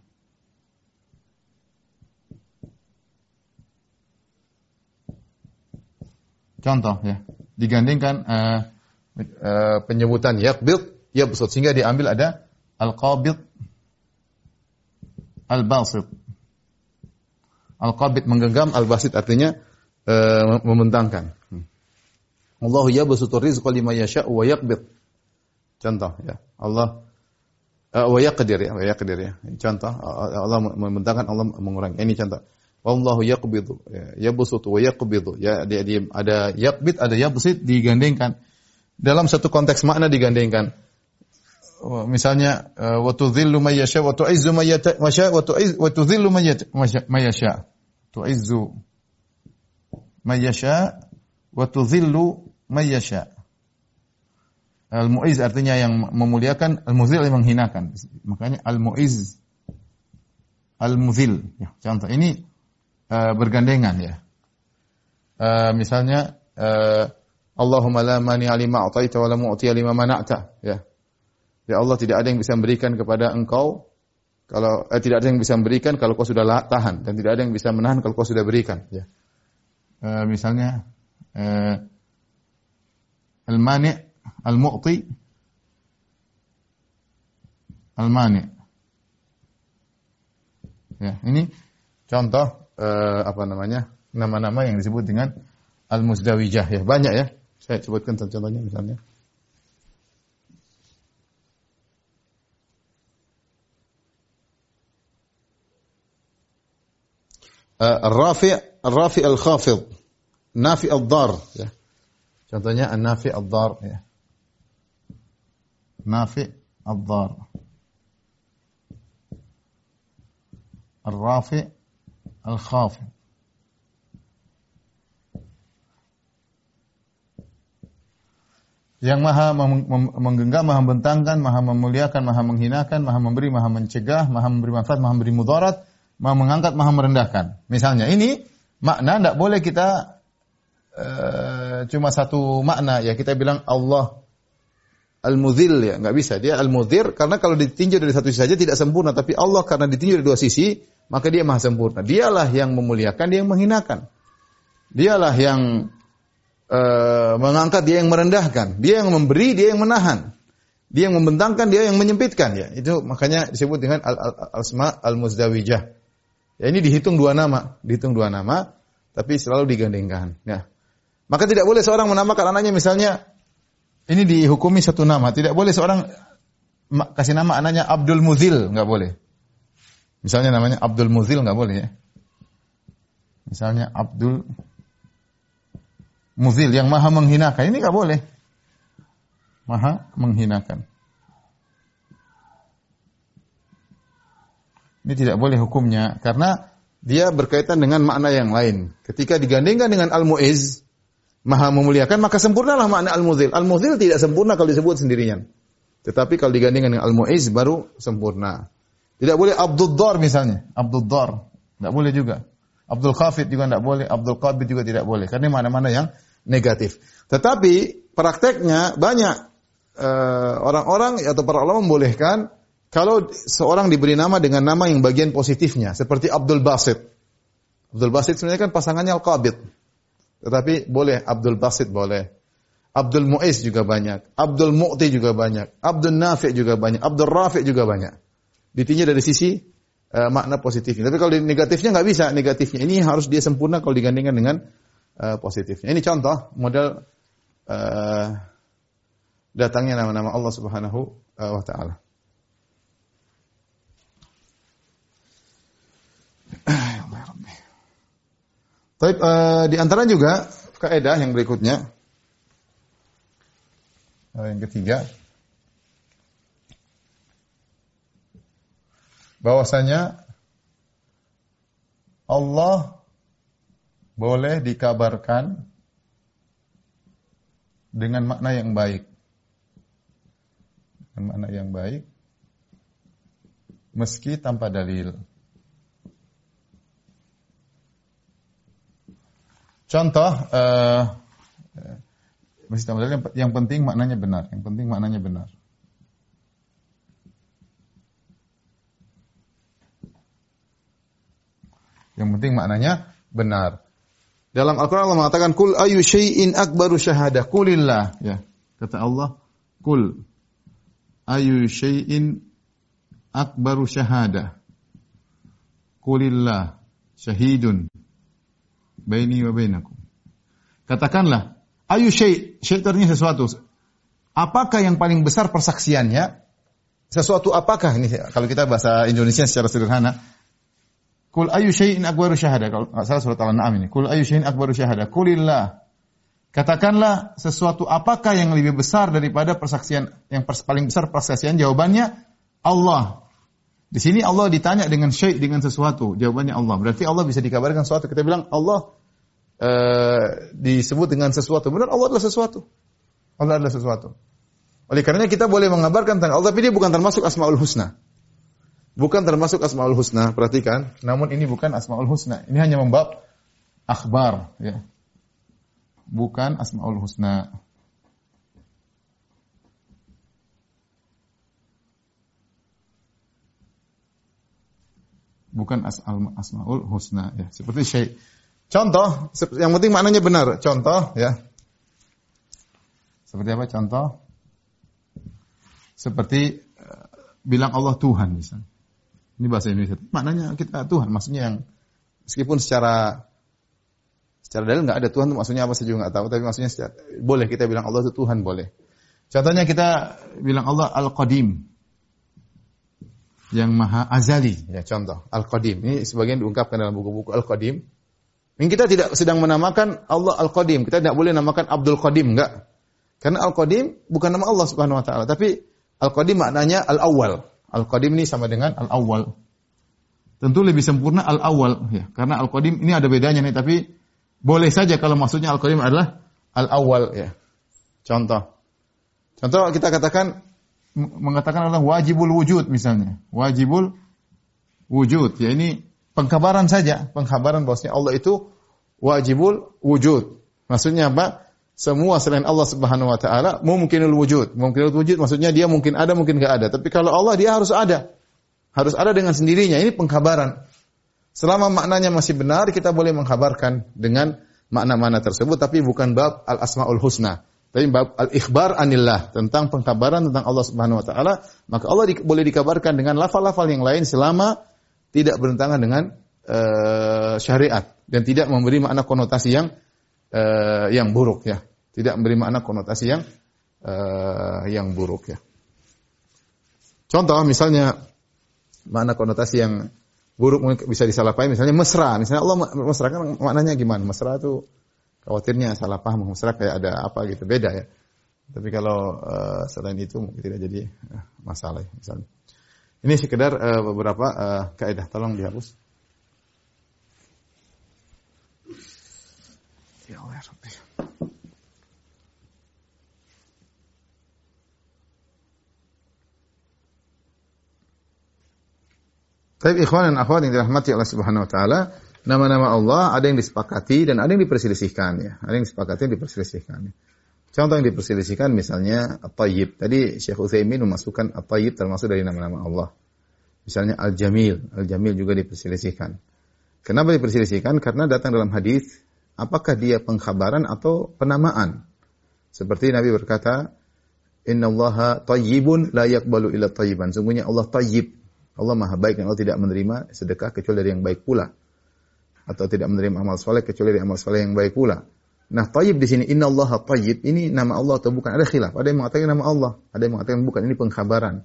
Contoh ya, digandingkan uh, uh, penyebutan yaqbid yabsut sehingga diambil ada al-qabid al-basit. Al-qabid menggenggam, al-basit artinya uh, membentangkan. Allahu yabsutu rizqa liman yasha wa yaqbid. Contoh ya. Allah wa yaqdir ya, wa yaqdir ya. Contoh Allah membentangkan Allah mengurangi. Ini contoh. Wallahu yaqbidu ya, yabsutu wa yaqbidu. Ya dia, dia ada yaqbid, ada yabsit digandengkan. Dalam satu konteks makna digandengkan. Misalnya wa tudhillu may yasha wa tu'izzu may yasha wa tu'izzu wa tudhillu may yasha. Tu'izzu may yasha wa tudhillu may yasha. Al-mu'iz artinya yang memuliakan, al-muzil yang menghinakan. Makanya al-mu'iz, al-muzil. Ya, contoh ini uh, bergandengan ya. Uh, misalnya uh, Allahumma la mani alima a'taita wa la mu'ti lima mana'ta. Ya. Ya Allah tidak ada yang bisa memberikan kepada engkau kalau eh, tidak ada yang bisa memberikan kalau kau sudah tahan dan tidak ada yang bisa menahan kalau kau sudah berikan. Ya. Uh, misalnya uh, al-mani' Al-Mu'ti Al-Mani. Ya, ini contoh eh, apa namanya? nama-nama yang disebut dengan Al-Muzdawijah ya. Banyak ya. Saya sebutkan contohnya misalnya. Uh, Rafi' Rafi al-Khafid, Nafi al-Dar ya. Contohnya An-Nafi al-Dar ya. نافع الضار الرافع الخافض yang maha menggenggam, maha membentangkan, maha memuliakan, maha menghinakan, maha memberi, maha mencegah, maha memberi manfaat, maha memberi mudarat, maha mengangkat, maha merendahkan. Misalnya ini makna tidak boleh kita uh, cuma satu makna ya kita bilang Allah al-mudhil ya, nggak bisa. Dia al-mudhir karena kalau ditinjau dari satu sisi saja tidak sempurna, tapi Allah karena ditinjau dari dua sisi, maka dia maha sempurna. Dialah yang memuliakan, dia yang menghinakan. Dialah yang uh, mengangkat, dia yang merendahkan. Dia yang memberi, dia yang menahan. Dia yang membentangkan, dia yang menyempitkan ya. Itu makanya disebut dengan al-asma al-muzdawijah. Ya ini dihitung dua nama, dihitung dua nama, tapi selalu digandengkan. Ya. Maka tidak boleh seorang menamakan anaknya misalnya ini dihukumi satu nama. Tidak boleh seorang kasih nama anaknya Abdul Muzil, nggak boleh. Misalnya namanya Abdul Muzil nggak boleh ya. Misalnya Abdul Muzil yang maha menghinakan ini nggak boleh. Maha menghinakan. Ini tidak boleh hukumnya karena dia berkaitan dengan makna yang lain. Ketika digandingkan dengan al-mu'iz, maha memuliakan, maka sempurnalah makna al-muzil. Al-muzil tidak sempurna kalau disebut sendirian. Tetapi kalau digandingkan dengan al-mu'iz baru sempurna. Tidak boleh Abdul Dar misalnya. Abdul Dar. Tidak boleh juga. Abdul Khafid juga tidak boleh. Abdul Qabid juga tidak boleh. Karena mana-mana yang negatif. Tetapi prakteknya banyak uh, orang-orang atau para ulama membolehkan kalau seorang diberi nama dengan nama yang bagian positifnya. Seperti Abdul Basit. Abdul Basit sebenarnya kan pasangannya Al-Qabid. Tetapi boleh Abdul Basit boleh. Abdul Muiz juga banyak. Abdul Mu'ti juga banyak. Abdul Nafi juga banyak. Abdul Rafi juga banyak. Ditinjau dari sisi uh, makna positifnya. Tapi kalau negatifnya nggak bisa negatifnya. Ini harus dia sempurna kalau digandingkan dengan uh, positifnya. Ini contoh model uh, datangnya nama-nama Allah Subhanahu wa taala. Tapi uh, di antara juga kaidah yang berikutnya uh, yang ketiga bahwasanya Allah boleh dikabarkan dengan makna yang baik. Dengan makna yang baik meski tanpa dalil. Contoh, uh, mesti tahu yang, yang penting maknanya benar. Yang penting maknanya benar. Yang penting maknanya benar. Dalam Al-Quran Allah mengatakan, Kul ayu syai'in akbaru syahadah. Kulillah. Ya. Kata Allah, Kul ayu syai'in akbaru syahadah. Kulillah syahidun baini wa bainakum. Katakanlah, ayu syai' syai' artinya sesuatu. Apakah yang paling besar persaksiannya? Sesuatu apakah ini kalau kita bahasa Indonesia secara sederhana? Kul ayu syai'in akbaru syahada. Kalau salah surat Al-An'am ini. Kul ayu syai'in akbaru syahada. Kulillah. Katakanlah sesuatu apakah yang lebih besar daripada persaksian yang paling besar persaksian? Jawabannya Allah. Di sini Allah ditanya dengan syait dengan sesuatu, jawabannya Allah. Berarti Allah bisa dikabarkan sesuatu. Kita bilang Allah uh, disebut dengan sesuatu. Benar Allah adalah sesuatu. Allah adalah sesuatu. Oleh karenanya kita boleh mengabarkan tentang Allah, tapi dia bukan termasuk Asmaul Husna. Bukan termasuk Asmaul Husna, perhatikan. Namun ini bukan Asmaul Husna. Ini hanya membab akhbar. Ya. Bukan Asmaul Husna. Bukan asal asmaul husna ya. Seperti syai. Contoh yang penting maknanya benar. Contoh ya. Seperti apa? Contoh. Seperti uh, bilang Allah Tuhan misalnya. Ini bahasa Indonesia. Maknanya kita Tuhan maksudnya yang meskipun secara secara dalil nggak ada Tuhan itu maksudnya apa saya juga nggak tahu. Tapi maksudnya secara, boleh kita bilang Allah itu Tuhan boleh. Contohnya kita bilang Allah Al Qadim yang maha azali. Ya, contoh Al-Qadim. Ini sebagian diungkapkan dalam buku-buku Al-Qadim. Ini kita tidak sedang menamakan Allah Al-Qadim. Kita tidak boleh namakan Abdul Qadim, enggak. Karena Al-Qadim bukan nama Allah Subhanahu wa taala, tapi Al-Qadim maknanya Al-Awwal. Al-Qadim ini sama dengan Al-Awwal. Tentu lebih sempurna Al-Awwal ya, karena Al-Qadim ini ada bedanya nih, tapi boleh saja kalau maksudnya Al-Qadim adalah Al-Awwal ya. Contoh. Contoh kita katakan mengatakan adalah wajibul wujud misalnya. Wajibul wujud. Ya ini pengkabaran saja. Pengkabaran bahwasanya Allah itu wajibul wujud. Maksudnya apa? Semua selain Allah Subhanahu wa taala mungkinul wujud. Mungkinul wujud maksudnya dia mungkin ada, mungkin enggak ada. Tapi kalau Allah dia harus ada. Harus ada dengan sendirinya. Ini pengkabaran. Selama maknanya masih benar, kita boleh mengkabarkan dengan makna-makna tersebut tapi bukan bab al-asmaul husna. Tapi bab al-ikhbar anillah tentang pengkabaran tentang Allah Subhanahu wa taala, maka Allah di, boleh dikabarkan dengan lafal-lafal yang lain selama tidak bertentangan dengan uh, syariat dan tidak memberi makna konotasi yang uh, yang buruk ya. Tidak memberi makna konotasi yang uh, yang buruk ya. Contoh misalnya makna konotasi yang buruk bisa disalahpahami misalnya mesra misalnya Allah mesra kan maknanya gimana mesra itu khawatirnya salah paham mesra kayak ada apa gitu beda ya. Tapi kalau uh, selain itu mungkin tidak jadi uh, masalah ya, misalnya. Ini sekedar uh, beberapa uh, kaidah tolong dihapus. Ya Allah ya. Tapi ikhwan dan akhwat yang dirahmati Allah Subhanahu wa taala, nama-nama Allah ada yang disepakati dan ada yang diperselisihkan ya. Ada yang disepakati dan diperselisihkan. Contoh yang diperselisihkan misalnya At-Tayyib. Tadi Syekh Utsaimin memasukkan At-Tayyib termasuk dari nama-nama Allah. Misalnya Al-Jamil. Al-Jamil juga diperselisihkan. Kenapa diperselisihkan? Karena datang dalam hadis apakah dia pengkhabaran atau penamaan. Seperti Nabi berkata, Inna Allah tayyibun la yakbalu illa tayyiban. Sungguhnya Allah tayyib, Allah maha baik dan Allah tidak menerima sedekah kecuali dari yang baik pula. Atau tidak menerima amal soleh kecuali dari amal soleh yang baik pula. Nah, tayyib di sini inna Allah tayyib ini nama Allah atau bukan? Ada khilaf. Ada yang mengatakan nama Allah, ada yang mengatakan bukan ini pengkhabaran.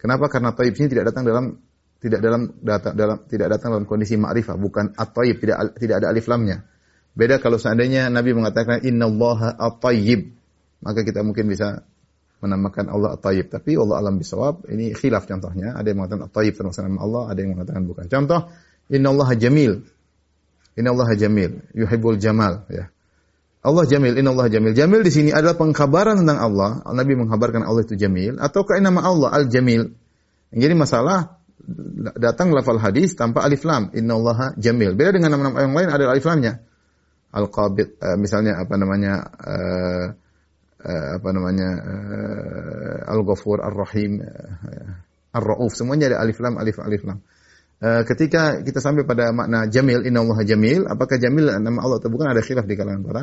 Kenapa? Karena tayyib ini tidak datang dalam tidak dalam data, dalam tidak datang dalam kondisi ma'rifah, bukan at-tayyib, tidak tidak ada alif lamnya. Beda kalau seandainya Nabi mengatakan inna Allah at-tayyib, maka kita mungkin bisa menamakan Allah At-Tayyib. Tapi Allah alam bisawab, ini khilaf contohnya. Ada yang mengatakan At-Tayyib termasuk nama Allah, ada yang mengatakan bukan. Contoh, Inna Allah Jamil. Inna Allah Jamil. Yuhibbul Jamal. Ya. Allah Jamil, Inna Allah Jamil. Jamil di sini adalah pengkabaran tentang Allah. Nabi mengkabarkan Allah itu Jamil. Ataukah nama Allah Al-Jamil. Jadi masalah datang lafal hadis tanpa alif lam. Inna Allah Jamil. Beda dengan nama-nama yang lain ada alif lamnya. Al-Qabid, uh, misalnya apa namanya, uh, uh, apa namanya uh, Al-Ghafur, Ar-Rahim, uh, Ar-Rauf, semuanya ada alif lam, alif alif lam. Uh, ketika kita sampai pada makna jamil, inna Allah jamil, apakah jamil nama Allah atau bukan ada khilaf di kalangan para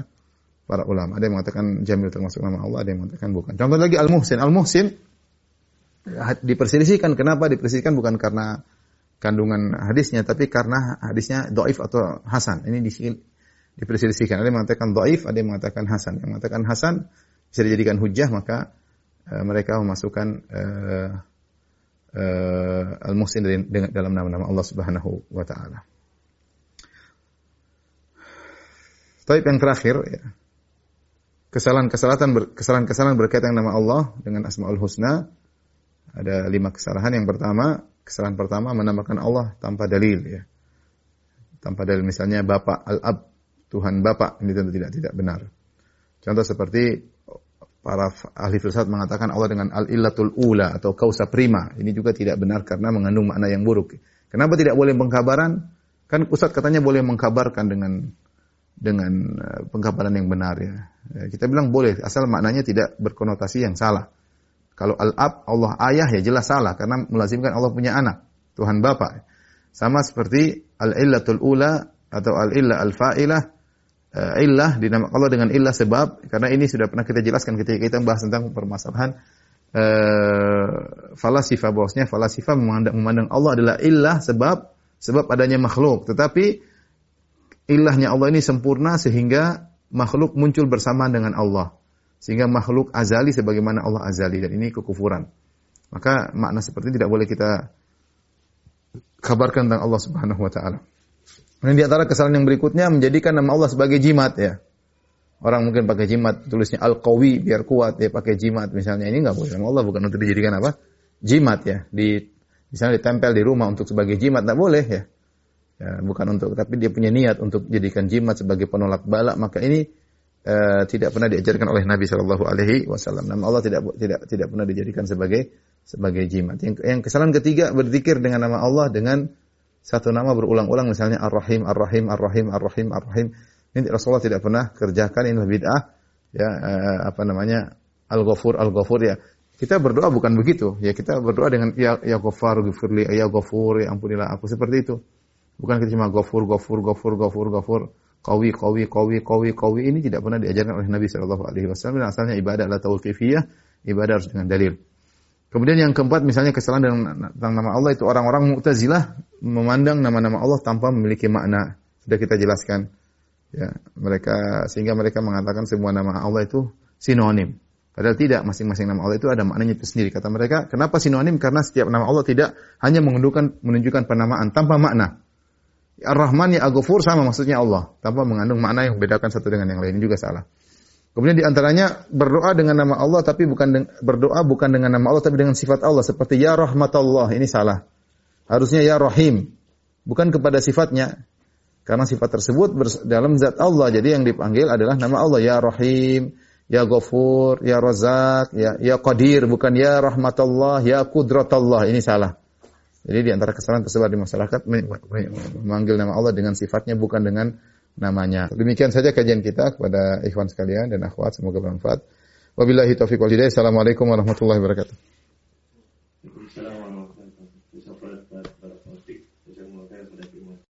para ulama. Ada yang mengatakan jamil termasuk nama Allah, ada yang mengatakan bukan. Contoh lagi Al-Muhsin. Al-Muhsin diperselisihkan. Kenapa diperselisihkan? Bukan karena kandungan hadisnya, tapi karena hadisnya doif atau hasan. Ini diperselisihkan. Ada yang mengatakan doif, ada yang mengatakan hasan. Yang mengatakan hasan bisa dijadikan hujah maka uh, mereka memasukkan uh, uh, al-muhsin dalam nama-nama Allah Subhanahu wa taala. Taib yang terakhir ya. Kesalahan-kesalahan kesalahan-kesalahan berkaitan dengan nama Allah dengan Asmaul Husna ada lima kesalahan. Yang pertama, kesalahan pertama menamakan Allah tanpa dalil ya. Tanpa dalil misalnya Bapak Al-Ab, Tuhan Bapak, ini tentu tidak tidak benar. Contoh seperti para ahli filsafat mengatakan Allah dengan al-illatul ula atau kausa prima. Ini juga tidak benar karena mengandung makna yang buruk. Kenapa tidak boleh pengkabaran? Kan Ustaz katanya boleh mengkabarkan dengan dengan eh, pengkabaran yang benar ya. ya. Kita bilang boleh asal maknanya tidak berkonotasi yang salah. Kalau al-ab Allah ayah ya jelas salah karena melazimkan Allah punya anak, Tuhan Bapa. Sama seperti al-illatul ula atau al-illah al-fa'ilah uh, illah dinamakan Allah dengan illah sebab karena ini sudah pernah kita jelaskan ketika kita membahas tentang permasalahan uh, falasifa bahwasanya falasifa memandang, memandang Allah adalah illah sebab sebab adanya makhluk. Tetapi ilahnya Allah ini sempurna sehingga makhluk muncul bersamaan dengan Allah. Sehingga makhluk azali sebagaimana Allah azali dan ini kekufuran. Maka makna seperti ini tidak boleh kita kabarkan tentang Allah Subhanahu wa taala dan di antara kesalahan yang berikutnya menjadikan nama Allah sebagai jimat ya. Orang mungkin pakai jimat tulisnya al-qawi biar kuat ya pakai jimat misalnya ini nggak boleh. Nama Allah bukan untuk dijadikan apa? Jimat ya. Di misalnya ditempel di rumah untuk sebagai jimat nggak boleh ya. Ya, bukan untuk tapi dia punya niat untuk jadikan jimat sebagai penolak bala maka ini uh, tidak pernah diajarkan oleh Nabi Shallallahu alaihi wasallam. Nama Allah tidak tidak tidak pernah dijadikan sebagai sebagai jimat. Yang, yang kesalahan ketiga berzikir dengan nama Allah dengan satu nama berulang-ulang misalnya Ar-Rahim, Ar-Rahim, Ar-Rahim, Ar-Rahim, Ar-Rahim. Ini Rasulullah tidak pernah kerjakan ini bid'ah ya eh, apa namanya Al-Ghafur, Al-Ghafur ya. Kita berdoa bukan begitu. Ya kita berdoa dengan ya ya Ghafar, Ghafirli, ya Ghafur, ya ampunilah aku seperti itu. Bukan kita cuma Ghafur, Ghafur, Ghafur, Ghafur, Ghafur. qawi qawi qawi qawi qawi ini tidak pernah diajarkan oleh Nabi Shallallahu alaihi wasallam asalnya ibadah adalah tauqifiyah, ibadah harus dengan dalil. Kemudian yang keempat misalnya kesalahan dengan tentang nama Allah itu orang-orang Mu'tazilah memandang nama-nama Allah tanpa memiliki makna. Sudah kita jelaskan. Ya, mereka sehingga mereka mengatakan semua nama Allah itu sinonim. Padahal tidak, masing-masing nama Allah itu ada maknanya itu sendiri. Kata mereka, kenapa sinonim? Karena setiap nama Allah tidak hanya menunjukkan menunjukkan penamaan tanpa makna. Ar-Rahman ya Aghafur sama maksudnya Allah, tanpa mengandung makna yang membedakan satu dengan yang lain juga salah. Kemudian di antaranya berdoa dengan nama Allah tapi bukan berdoa bukan dengan nama Allah tapi dengan sifat Allah seperti ya rahmatullah ini salah. Harusnya ya rahim bukan kepada sifatnya. Karena sifat tersebut dalam zat Allah. Jadi yang dipanggil adalah nama Allah ya rahim, ya ghafur, ya razak, ya ya qadir bukan ya rahmatullah, ya qudratullah. Ini salah. Jadi di antara kesalahan tersebar di masyarakat memanggil nama Allah dengan sifatnya bukan dengan namanya. Demikian saja kajian kita kepada ikhwan sekalian dan akhwat semoga bermanfaat. Wabillahi taufiq wal hidayah. Assalamualaikum warahmatullahi wabarakatuh.